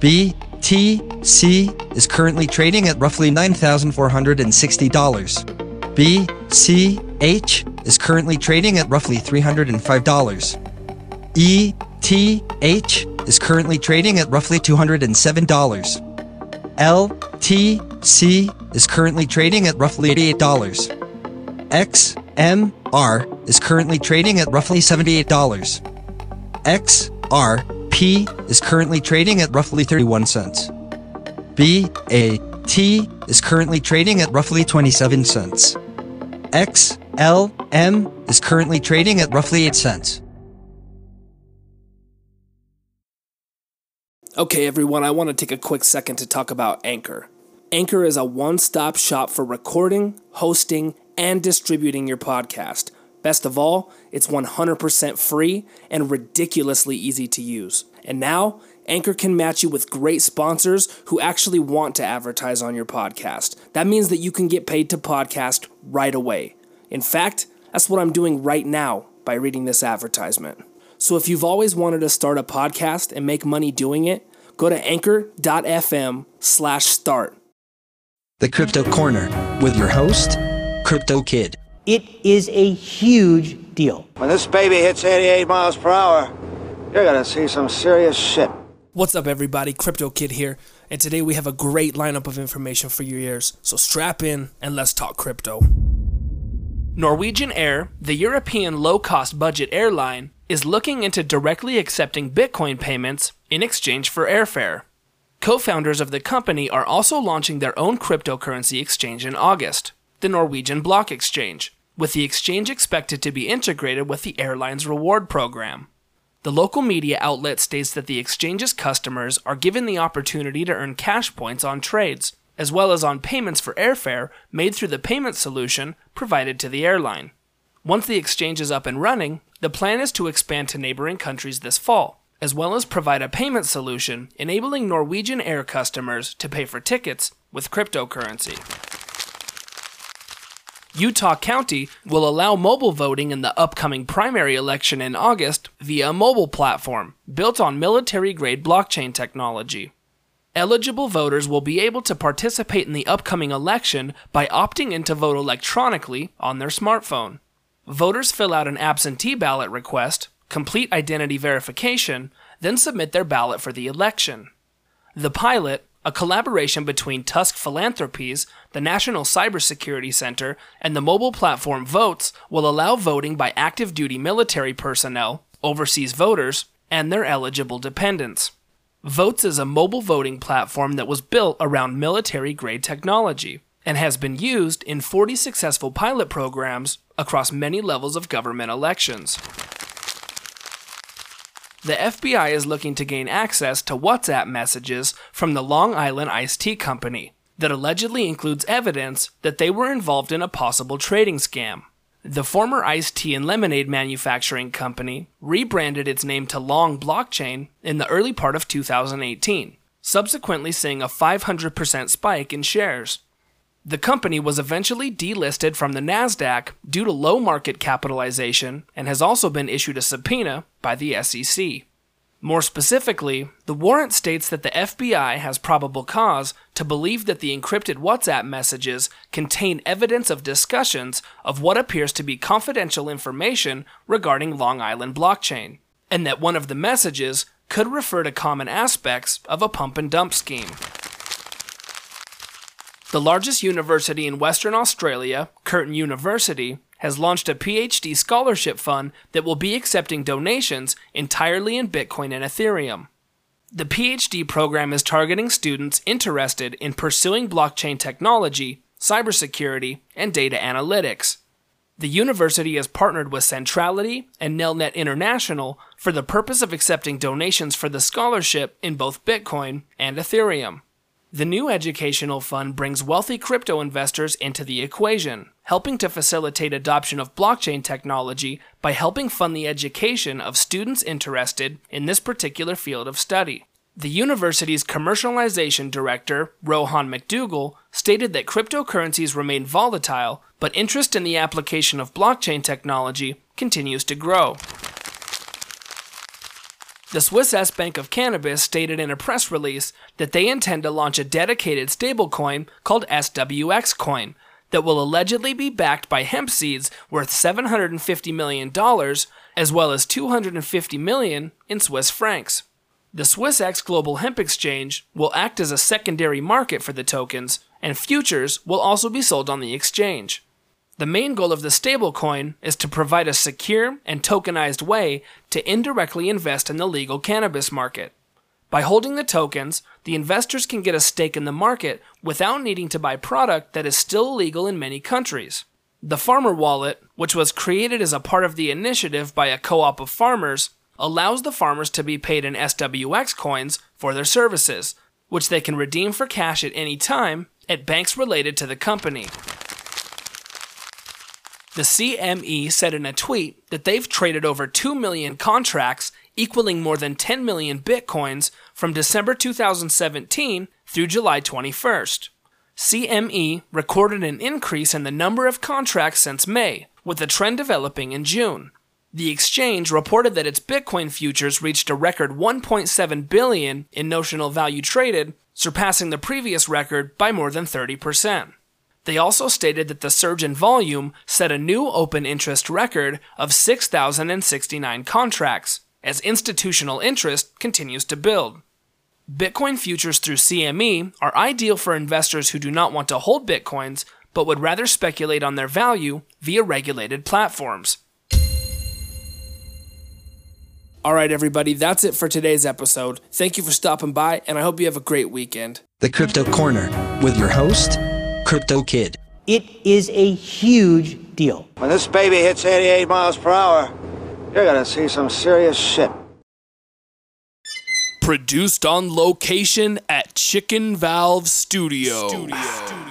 BTC is currently trading at roughly $9,460. BCH is currently trading at roughly $305. ETH is currently trading at roughly $207. LTC is currently trading at roughly $88. XMR is currently trading at roughly $78. XRP is currently trading at roughly 31 cents. BAT is currently trading at roughly 27 cents. XLM is currently trading at roughly 8 cents. Okay, everyone, I want to take a quick second to talk about Anchor. Anchor is a one stop shop for recording, hosting, and distributing your podcast. Best of all, it's 100% free and ridiculously easy to use. And now, Anchor can match you with great sponsors who actually want to advertise on your podcast. That means that you can get paid to podcast right away. In fact, that's what I'm doing right now by reading this advertisement. So if you've always wanted to start a podcast and make money doing it, go to anchor.fm slash start. The Crypto Corner with your host, Crypto Kid. It is a huge deal. When this baby hits 88 miles per hour, you're gonna see some serious shit. What's up, everybody? Crypto Kid here, and today we have a great lineup of information for your ears. So strap in and let's talk crypto. Norwegian Air, the European low cost budget airline, is looking into directly accepting Bitcoin payments in exchange for airfare. Co founders of the company are also launching their own cryptocurrency exchange in August, the Norwegian Block Exchange, with the exchange expected to be integrated with the airline's reward program. The local media outlet states that the exchange's customers are given the opportunity to earn cash points on trades, as well as on payments for airfare made through the payment solution provided to the airline. Once the exchange is up and running, the plan is to expand to neighboring countries this fall, as well as provide a payment solution enabling Norwegian Air customers to pay for tickets with cryptocurrency. Utah County will allow mobile voting in the upcoming primary election in August via a mobile platform built on military grade blockchain technology. Eligible voters will be able to participate in the upcoming election by opting in to vote electronically on their smartphone. Voters fill out an absentee ballot request, complete identity verification, then submit their ballot for the election. The pilot, a collaboration between Tusk Philanthropies, the National Cybersecurity Center, and the mobile platform Voatz, will allow voting by active duty military personnel, overseas voters, and their eligible dependents. Voatz is a mobile voting platform that was built around military grade technology and has been used in 40 successful pilot programs across many levels of government elections. The FBI is looking to gain access to WhatsApp messages from the Long Island Iced Tea Company that allegedly includes evidence that they were involved in a possible trading scam. The former iced tea and lemonade manufacturing company rebranded its name to Long Blockchain in the early part of 2018, subsequently seeing a 500% spike in shares. The company was eventually delisted from the NASDAQ due to low market capitalization and has also been issued a subpoena by the SEC. More specifically, the warrant states that the FBI has probable cause to believe that the encrypted WhatsApp messages contain evidence of discussions of what appears to be confidential information regarding Long Island blockchain, and that one of the messages could refer to common aspects of a pump and dump scheme. The largest university in Western Australia, Curtin University, has launched a PhD scholarship fund that will be accepting donations entirely in Bitcoin and Ethereum. The PhD program is targeting students interested in pursuing blockchain technology, cybersecurity, and data analytics. The university has partnered with Centrality and Nelnet International for the purpose of accepting donations for the scholarship in both Bitcoin and Ethereum. The new educational fund brings wealthy crypto investors into the equation, helping to facilitate adoption of blockchain technology by helping fund the education of students interested in this particular field of study. The university's commercialization director, Rohan McDougall, stated that cryptocurrencies remain volatile, but interest in the application of blockchain technology continues to grow. The Swiss X Bank of Cannabis stated in a press release that they intend to launch a dedicated stablecoin called SWX Coin that will allegedly be backed by hemp seeds worth $750 million as well as 250 million in Swiss francs. The Swiss X Global Hemp Exchange will act as a secondary market for the tokens, and futures will also be sold on the exchange. The main goal of the stablecoin is to provide a secure and tokenized way to indirectly invest in the legal cannabis market. By holding the tokens, the investors can get a stake in the market without needing to buy product that is still illegal in many countries. The Farmer Wallet, which was created as a part of the initiative by a co op of farmers, allows the farmers to be paid in SWX coins for their services, which they can redeem for cash at any time at banks related to the company. The CME said in a tweet that they've traded over 2 million contracts, equaling more than 10 million bitcoins, from December 2017 through July 21st. CME recorded an increase in the number of contracts since May, with the trend developing in June. The exchange reported that its Bitcoin futures reached a record 1.7 billion in notional value traded, surpassing the previous record by more than 30%. They also stated that the surge in volume set a new open interest record of 6,069 contracts, as institutional interest continues to build. Bitcoin futures through CME are ideal for investors who do not want to hold Bitcoins but would rather speculate on their value via regulated platforms. All right, everybody, that's it for today's episode. Thank you for stopping by, and I hope you have a great weekend. The Crypto Corner with your host, Crypto Kid. It is a huge deal. When this baby hits 88 miles per hour, you're gonna see some serious shit. Produced on location at Chicken Valve Studio. Studio.